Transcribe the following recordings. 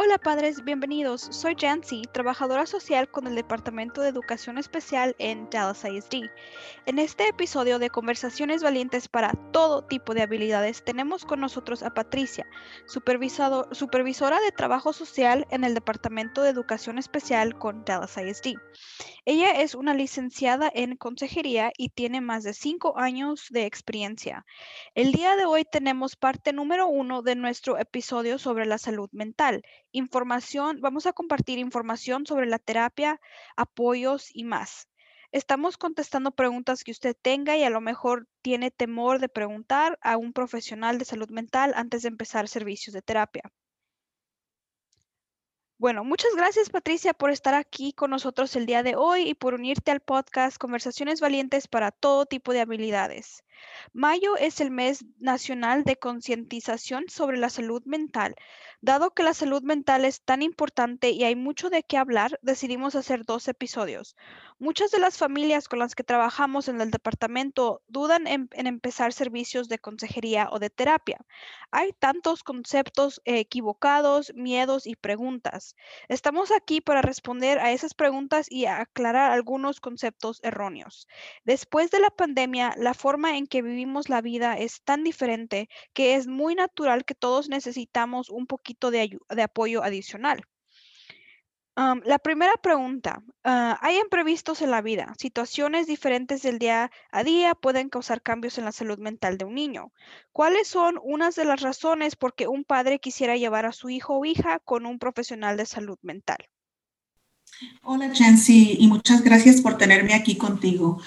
Hola padres, bienvenidos. Soy Jancy, trabajadora social con el Departamento de Educación Especial en Dallas ISD. En este episodio de Conversaciones Valientes para todo tipo de habilidades, tenemos con nosotros a Patricia, supervisora de Trabajo Social en el Departamento de Educación Especial con Dallas ISD. Ella es una licenciada en consejería y tiene más de cinco años de experiencia. El día de hoy tenemos parte número uno de nuestro episodio sobre la salud mental información, vamos a compartir información sobre la terapia, apoyos y más. Estamos contestando preguntas que usted tenga y a lo mejor tiene temor de preguntar a un profesional de salud mental antes de empezar servicios de terapia. Bueno, muchas gracias Patricia por estar aquí con nosotros el día de hoy y por unirte al podcast Conversaciones Valientes para todo tipo de habilidades. Mayo es el mes nacional de concientización sobre la salud mental. Dado que la salud mental es tan importante y hay mucho de qué hablar, decidimos hacer dos episodios. Muchas de las familias con las que trabajamos en el departamento dudan en, empezar servicios de consejería o de terapia. Hay tantos conceptos equivocados, miedos y preguntas. Estamos aquí para responder a esas preguntas y aclarar algunos conceptos erróneos. Después de la pandemia, la forma en que vivimos la vida es tan diferente que es muy natural que todos necesitamos un poquito de, apoyo adicional. la primera pregunta, ah, ¿hay imprevistos en la vida? Situaciones diferentes del día a día pueden causar cambios en la salud mental de un niño. ¿Cuáles son unas de las razones por qué un padre quisiera llevar a su hijo o hija con un profesional de salud mental? Hola, Chancy, y muchas gracias por tenerme aquí contigo.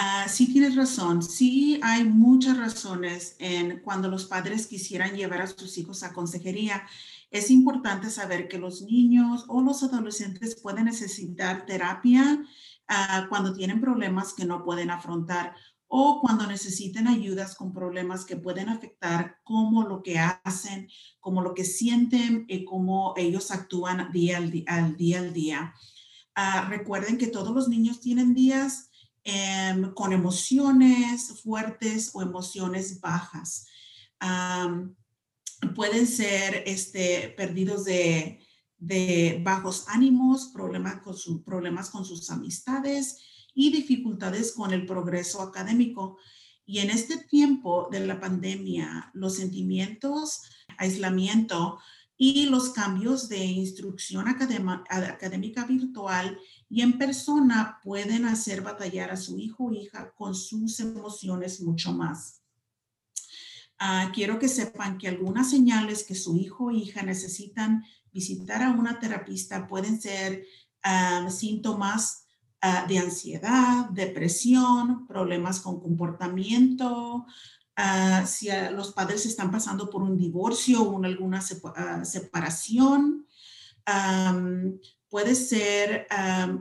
Ah, sí tienes razón, sí hay muchas razones en cuando los padres quisieran llevar a sus hijos a consejería. Es importante saber que los niños o los adolescentes pueden necesitar terapia ah, cuando tienen problemas que no pueden afrontar o cuando necesiten ayudas con problemas que pueden afectar cómo lo que hacen, cómo lo que sienten y cómo ellos actúan día al día. Al día, ah, recuerden que todos los niños tienen días Em, con emociones fuertes o emociones bajas. pueden ser este, perdidos de, bajos ánimos, problemas con, problemas con sus amistades y dificultades con el progreso académico. Y en este tiempo de la pandemia, los sentimientos, aislamiento y los cambios de instrucción académica virtual y en persona pueden hacer batallar a su hijo o hija con sus emociones mucho más. Ah, quiero que sepan que algunas señales que su hijo o hija necesitan visitar a una terapista pueden ser ah, síntomas ah, de ansiedad, depresión, problemas con comportamiento, si los padres están pasando por un divorcio o alguna separación, Puede ser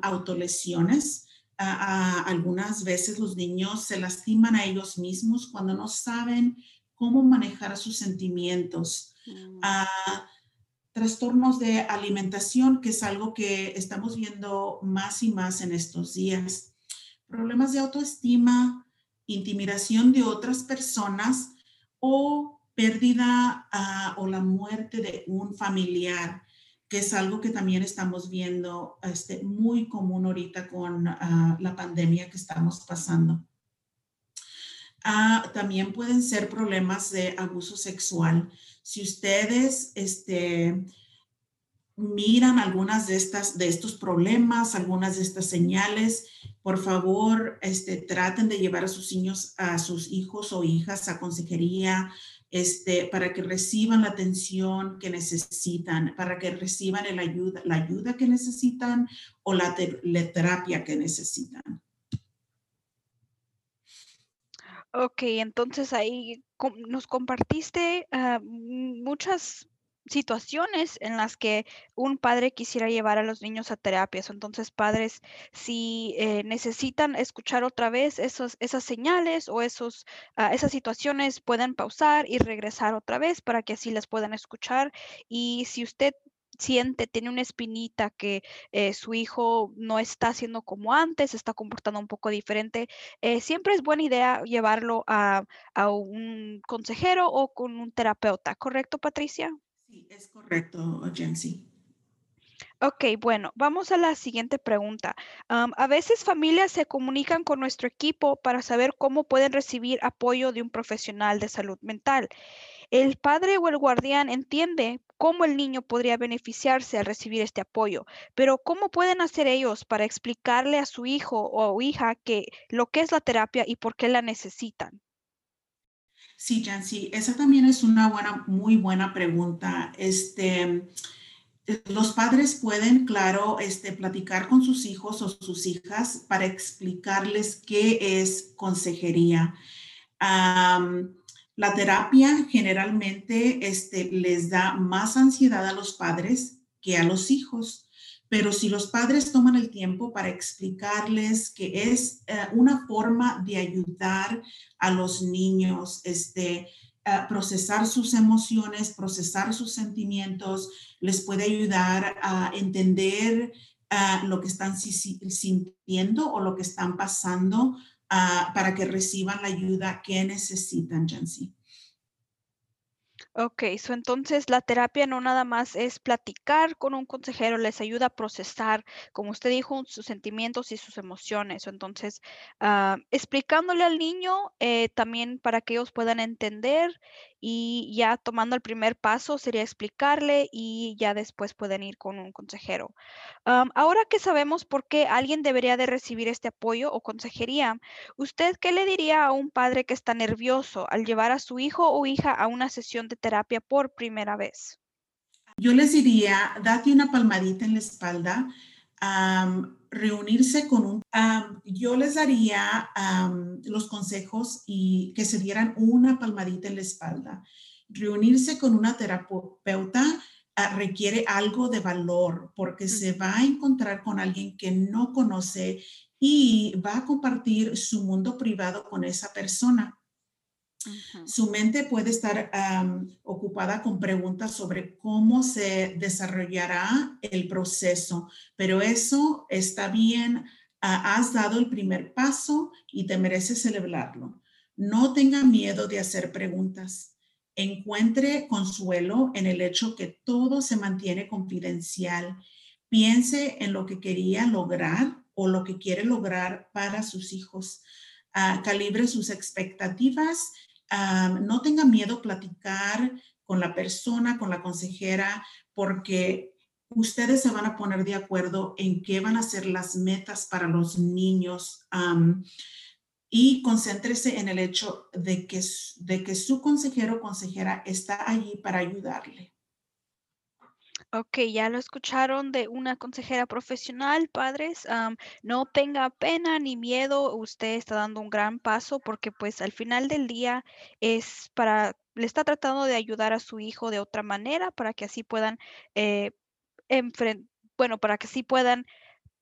autolesiones. algunas veces los niños se lastiman a ellos mismos cuando no saben cómo manejar sus sentimientos. Mm. trastornos de alimentación, que es algo que estamos viendo más y más en estos días. Problemas de autoestima, intimidación de otras personas o pérdida ah, o la muerte de un familiar que es algo que también estamos viendo este, muy común ahorita con ah, la pandemia que estamos pasando. Ah, también pueden ser problemas de abuso sexual. Si ustedes este, miran algunas de, estas, de estos problemas, algunas de estas señales, por favor, este, traten de llevar a sus niños, a sus hijos o hijas a consejería, este, para que reciban la atención que necesitan, para que reciban la ayuda, la ayuda que necesitan o la, terapia que necesitan. Ok, entonces ahí nos compartiste ah, muchas situaciones en las que un padre quisiera llevar a los niños a terapias. Entonces, padres, si eh, necesitan escuchar otra vez esos, esas señales o esos, ah, esas situaciones, pueden pausar y regresar otra vez para que así las puedan escuchar. Y si usted siente, tiene una espinita que eh, su hijo no está haciendo como antes, está comportando un poco diferente, eh, siempre es buena idea llevarlo a, a un consejero o con un terapeuta, ¿correcto, Patricia? Es correcto, Jensi. Ok, bueno, vamos a la siguiente pregunta. A veces familias se comunican con nuestro equipo para saber cómo pueden recibir apoyo de un profesional de salud mental. El padre o el guardián entiende cómo el niño podría beneficiarse al recibir este apoyo, pero ¿cómo pueden hacer ellos para explicarle a su hijo o hija que lo que es la terapia y por qué la necesitan? Sí, Jancy, esa también es una buena, muy buena pregunta. Este, los padres pueden, claro, este, platicar con sus hijos o sus hijas para explicarles qué es consejería. La terapia generalmente este, les da más ansiedad a los padres que a los hijos, pero si los padres toman el tiempo para explicarles que es eh, una forma de ayudar a los niños, este, procesar sus emociones, procesar sus sentimientos, les puede ayudar a entender ah, lo que están si- si- sintiendo o lo que están pasando ah, para que reciban la ayuda que necesitan, Jancy. Ok, so entonces la terapia no nada más es platicar con un consejero, les ayuda a procesar, como usted dijo, sus sentimientos y sus emociones. Entonces, ah, explicándole al niño eh, también para que ellos puedan entender y ya tomando el primer paso sería explicarle y ya después pueden ir con un consejero. Am, ahora que sabemos por qué alguien debería de recibir este apoyo o consejería, ¿Usted qué le diría a un padre que está nervioso al llevar a su hijo o hija a una sesión de terapia por primera vez? Yo les diría, date una palmadita en la espalda, reunirse con un... yo les daría los consejos y que se dieran una palmadita en la espalda. Reunirse con una terapeuta ah, requiere algo de valor porque se va a encontrar con alguien que no conoce y va a compartir su mundo privado con esa persona. Su mente puede estar ocupada con preguntas sobre cómo se desarrollará el proceso, pero eso está bien. has dado el primer paso y te mereces celebrarlo. No tenga miedo de hacer preguntas. Encuentre consuelo en el hecho que todo se mantiene confidencial. Piense en lo que quería lograr o lo que quiere lograr para sus hijos. Ah, calibre sus expectativas No tenga miedo platicar con la persona, con la consejera, porque ustedes se van a poner de acuerdo en qué van a ser las metas para los niños. y concéntrese en el hecho de que, de que su consejero o consejera está allí para ayudarle. Ok, ya lo escucharon de una consejera profesional, padres. am, no tenga pena ni miedo, usted está dando un gran paso porque pues al final del día es para, le está tratando de ayudar a su hijo de otra manera para que así puedan, eh, bueno, para que así puedan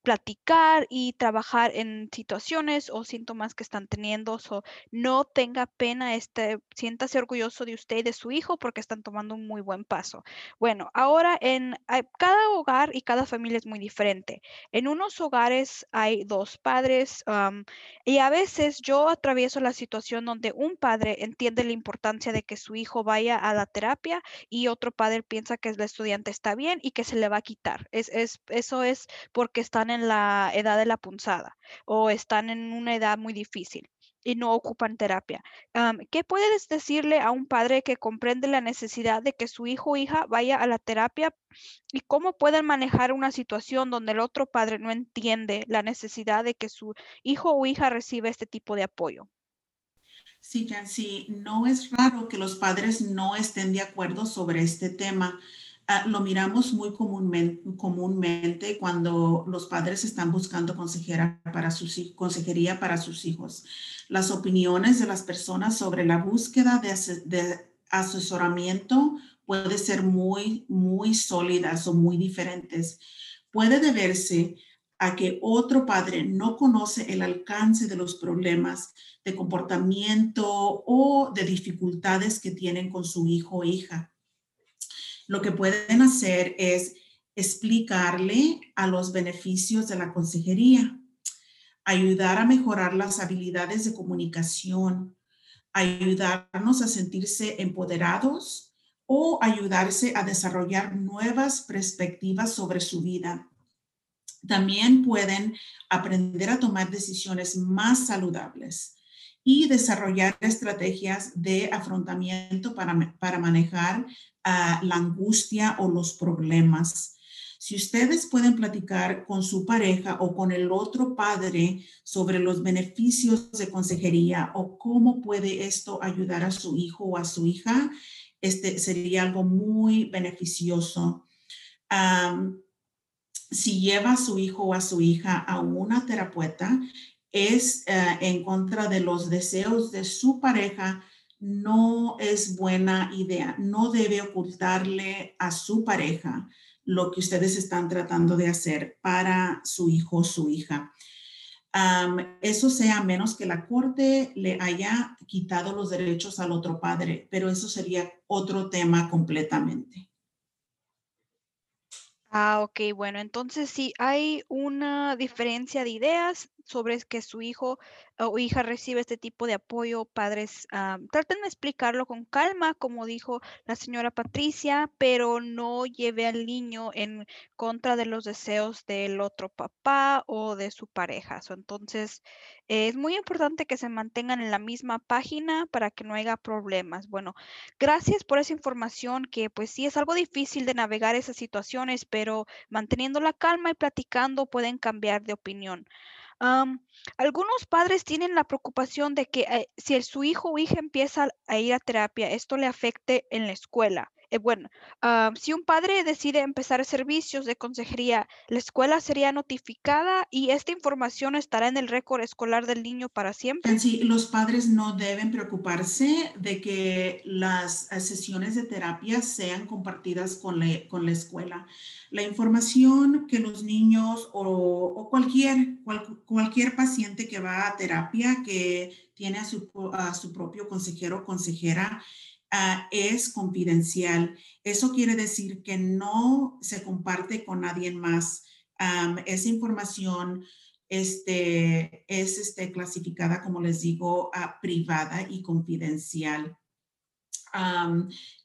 platicar y trabajar en situaciones o síntomas que están teniendo. So, no tenga pena, este, siéntase orgulloso de usted y de su hijo porque están tomando un muy buen paso. Bueno, ahora en cada hogar y cada familia es muy diferente. En unos hogares hay dos padres am, y a veces yo atravieso la situación donde un padre entiende la importancia de que su hijo vaya a la terapia y otro padre piensa que el estudiante está bien y que se le va a quitar. Es, es, eso es porque están en la edad de la punzada o están en una edad muy difícil y no ocupan terapia. ¿qué puedes decirle a un padre que comprende la necesidad de que su hijo o hija vaya a la terapia y cómo pueden manejar una situación donde el otro padre no entiende la necesidad de que su hijo o hija reciba este tipo de apoyo? Sí, Jancy, no es raro que los padres no estén de acuerdo sobre este tema. Ah, lo miramos muy comúnmente, cuando los padres están buscando consejera para sus, consejería para sus hijos. Las opiniones de las personas sobre la búsqueda de, de asesoramiento puede ser muy, muy sólidas o muy diferentes. Puede deberse a que otro padre no conoce el alcance de los problemas de comportamiento o de dificultades que tienen con su hijo o hija. Lo que pueden hacer es explicarle a los beneficios de la consejería, ayudar a mejorar las habilidades de comunicación, ayudarnos a sentirse empoderados o ayudarse a desarrollar nuevas perspectivas sobre su vida. También pueden aprender a tomar decisiones más saludables y desarrollar estrategias de afrontamiento para, para manejar la angustia o los problemas. Si ustedes pueden platicar con su pareja o con el otro padre sobre los beneficios de consejería o cómo puede esto ayudar a su hijo o a su hija, este sería algo muy beneficioso. si lleva a su hijo o a su hija a una terapeuta, es eh, en contra de los deseos de su pareja, no es buena idea. No debe ocultarle a su pareja lo que ustedes están tratando de hacer para su hijo o su hija. eso sea menos que la corte le haya quitado los derechos al otro padre, pero eso sería otro tema completamente. Ah, ok, bueno, entonces sí hay una diferencia de ideas sobre que su hijo o hija recibe este tipo de apoyo, padres ah, traten de explicarlo con calma, como dijo la señora Patricia, pero no lleve al niño en contra de los deseos del otro papá o de su pareja. entonces, es muy importante que se mantengan en la misma página para que no haya problemas. Bueno, gracias por esa información que pues sí es algo difícil de navegar esas situaciones, pero manteniendo la calma y platicando pueden cambiar de opinión algunos padres tienen la preocupación de que eh, si el, su hijo o hija empieza a ir a terapia, esto le afecte en la escuela. Eh, bueno, ah, si un padre decide empezar servicios de consejería, la escuela sería notificada y esta información estará en el récord escolar del niño para siempre. Sí, los padres no deben preocuparse de que las eh, sesiones de terapia sean compartidas con la, con la escuela. La información que los niños o, cualquier, cualquier paciente que va a terapia, que tiene a su, a su propio consejero o consejera, Ah, es confidencial. Eso quiere decir que no se comparte con nadie más. esa información este, es este, clasificada, como les digo, uh, privada y confidencial.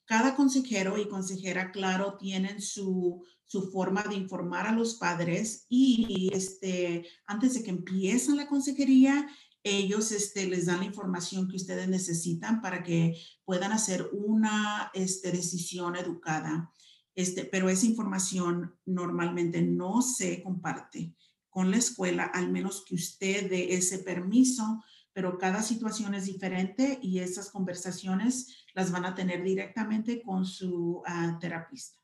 cada consejero y consejera, claro, tienen su, su, forma de informar a los padres y este, antes de que empiecen la consejería, ellos este, les dan la información que ustedes necesitan para que puedan hacer una este, decisión educada. Este, pero esa información normalmente no se comparte con la escuela, al menos que usted dé ese permiso, pero cada situación es diferente y esas conversaciones las van a tener directamente con su uh, terapista.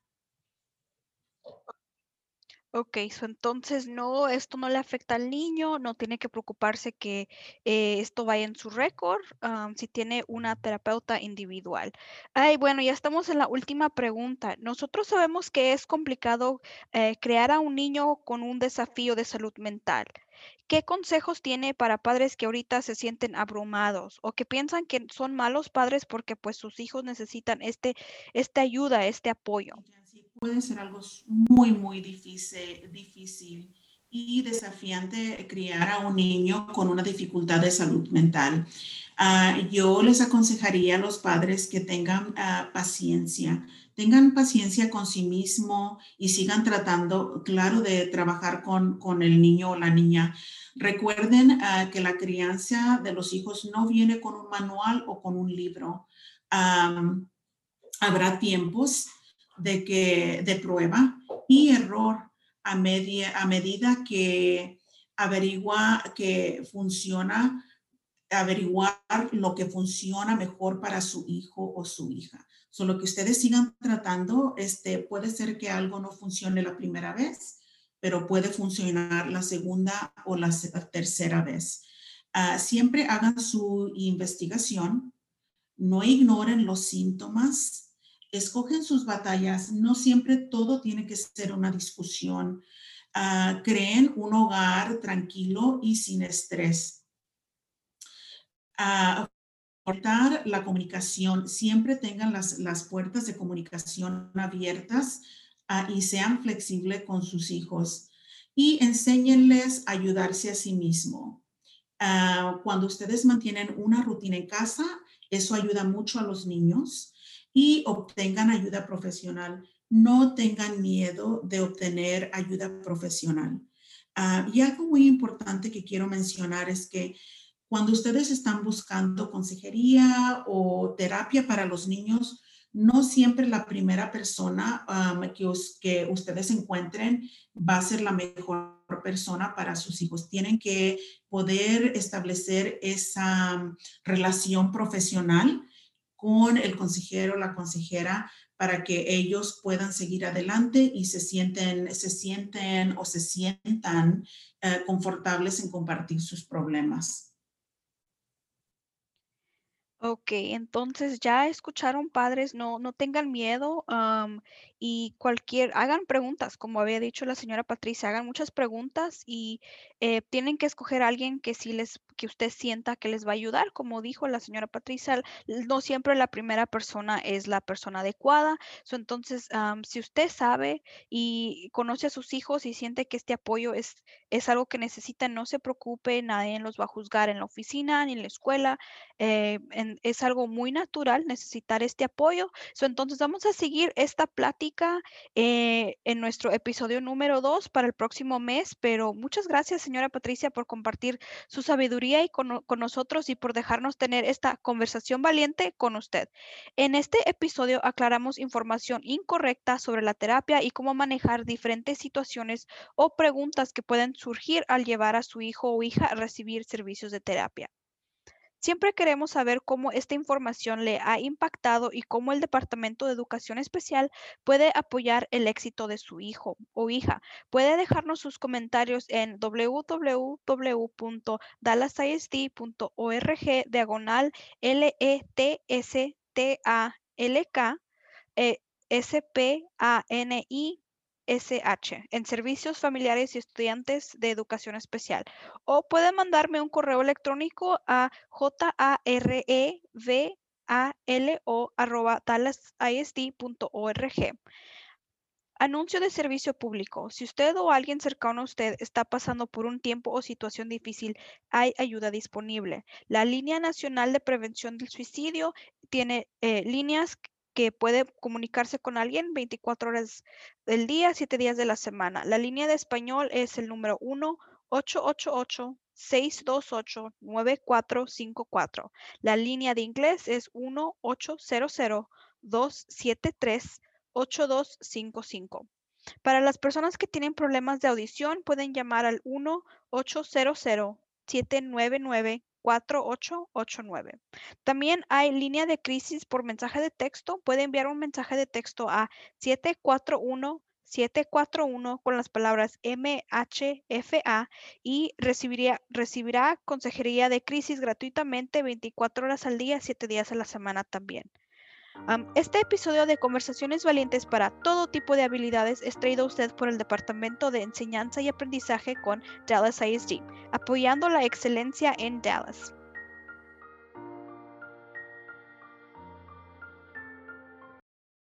Ok, entonces no, esto no le afecta al niño, no tiene que preocuparse que eh, esto vaya en su récord, si tiene una terapeuta individual. Ay, bueno, ya estamos en la última pregunta. Nosotros sabemos que es complicado eh, crear a un niño con un desafío de salud mental. ¿Qué consejos tiene para padres que ahorita se sienten abrumados o que piensan que son malos padres porque pues sus hijos necesitan este, esta ayuda, este apoyo? Puede ser algo muy, muy difícil, difícil y desafiante criar a un niño con una dificultad de salud mental. Ah, yo les aconsejaría a los padres que tengan ah, paciencia, tengan paciencia con sí mismo y sigan tratando, claro, de trabajar con, con el niño o la niña. Recuerden ah, que la crianza de los hijos no viene con un manual o con un libro. habrá tiempos de, que, de prueba y error a, media, a medida que averigua que funciona, averiguar lo que funciona mejor para su hijo o su hija. Solo que ustedes sigan tratando, este, puede ser que algo no funcione la primera vez, pero puede funcionar la segunda o la tercera vez. Ah, siempre hagan su investigación, no ignoren los síntomas, escogen sus batallas, no siempre todo tiene que ser una discusión. Ah, creen un hogar tranquilo y sin estrés. Uh, la comunicación, siempre tengan las, las, puertas de comunicación abiertas ah, y sean flexibles con sus hijos y enséñenles a ayudarse a sí mismo. cuando ustedes mantienen una rutina en casa, eso ayuda mucho a los niños y obtengan ayuda profesional. No tengan miedo de obtener ayuda profesional. Ah, y algo muy importante que quiero mencionar es que cuando ustedes están buscando consejería o terapia para los niños, no siempre la primera persona que, que, ustedes encuentren va a ser la mejor persona para sus hijos. Tienen que poder establecer esa relación profesional con el consejero, la consejera, para que ellos puedan seguir adelante y se sienten, se sienten o se sientan eh, confortables en compartir sus problemas. Ok, entonces ya escucharon padres, no, no tengan miedo y cualquier, hagan preguntas, como había dicho la señora Patricia, hagan muchas preguntas y eh, tienen que escoger a alguien que sí les, que usted sienta que les va a ayudar, como dijo la señora Patricia, no siempre la primera persona es la persona adecuada, entonces si usted sabe y conoce a sus hijos y siente que este apoyo es, es algo que necesitan, no se preocupe, nadie los va a juzgar en la oficina ni en la escuela, eh, es algo muy natural necesitar este apoyo, entonces vamos a seguir esta plática eh, en nuestro episodio número dos para el próximo mes, pero muchas gracias, señora Patricia, por compartir su sabiduría y con, nosotros y por dejarnos tener esta conversación valiente con usted. En este episodio aclaramos información incorrecta sobre la terapia y cómo manejar diferentes situaciones o preguntas que pueden surgir al llevar a su hijo o hija a recibir servicios de terapia. Siempre queremos saber cómo esta información le ha impactado y cómo el Departamento de Educación Especial puede apoyar el éxito de su hijo o hija. Puede dejarnos sus comentarios en www.dallasisd.org diagonal L-E-T-S-T-A-L-K eh, S-P-A-N-I SH en Servicios Familiares y Estudiantes de Educación Especial. O puede mandarme un correo electrónico a jarevalo arroba Anuncio de servicio público. Si usted o alguien cercano a usted está pasando por un tiempo o situación difícil, hay ayuda disponible. La Línea Nacional de Prevención del Suicidio tiene eh, líneas que puede comunicarse con alguien 24 horas del día, 7 días de la semana. La línea de español es el número 1-888-628-9454. La línea de inglés es 1-800-273-8255. Para las personas que tienen problemas de audición, pueden llamar al 1-800-799 4889. También hay línea de crisis por mensaje de texto. Puede enviar un mensaje de texto a 741 741 con las palabras MHFA y recibiría, recibirá consejería de crisis gratuitamente 24 horas al día, 7 días a la semana también. Este episodio de Conversaciones Valientes para todo tipo de habilidades es traído a usted por el Departamento de Enseñanza y Aprendizaje con Dallas ISD, apoyando la excelencia en Dallas.